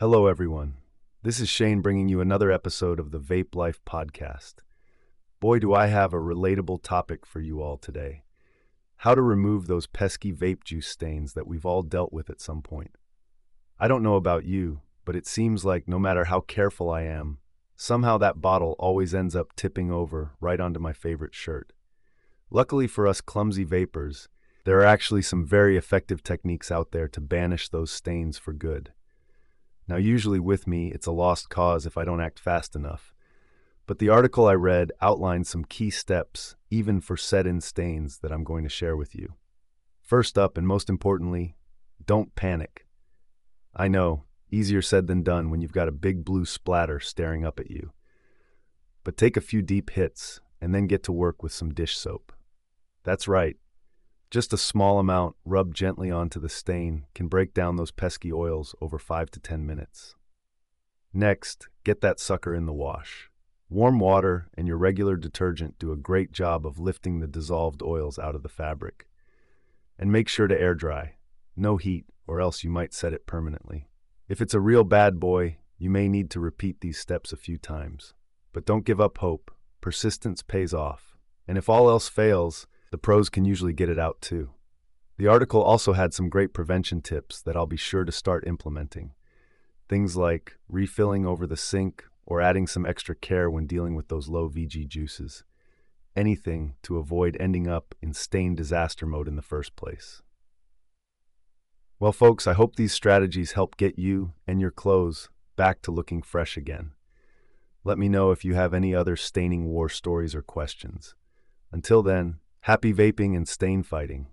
Hello, everyone. This is Shane bringing you another episode of the Vape Life podcast. Boy, do I have a relatable topic for you all today how to remove those pesky vape juice stains that we've all dealt with at some point. I don't know about you, but it seems like no matter how careful I am, somehow that bottle always ends up tipping over right onto my favorite shirt. Luckily for us clumsy vapers, there are actually some very effective techniques out there to banish those stains for good. Now, usually with me, it's a lost cause if I don't act fast enough. But the article I read outlined some key steps, even for set in stains, that I'm going to share with you. First up, and most importantly, don't panic. I know, easier said than done when you've got a big blue splatter staring up at you. But take a few deep hits and then get to work with some dish soap. That's right, just a small amount rubbed gently onto the stain can break down those pesky oils over 5 to 10 minutes. Next, get that sucker in the wash. Warm water and your regular detergent do a great job of lifting the dissolved oils out of the fabric. And make sure to air dry. No heat, or else you might set it permanently. If it's a real bad boy, you may need to repeat these steps a few times. But don't give up hope. Persistence pays off. And if all else fails, the pros can usually get it out too. The article also had some great prevention tips that I'll be sure to start implementing. Things like refilling over the sink or adding some extra care when dealing with those low VG juices. Anything to avoid ending up in stain disaster mode in the first place. Well, folks, I hope these strategies help get you and your clothes back to looking fresh again. Let me know if you have any other staining war stories or questions. Until then, Happy vaping and stain fighting.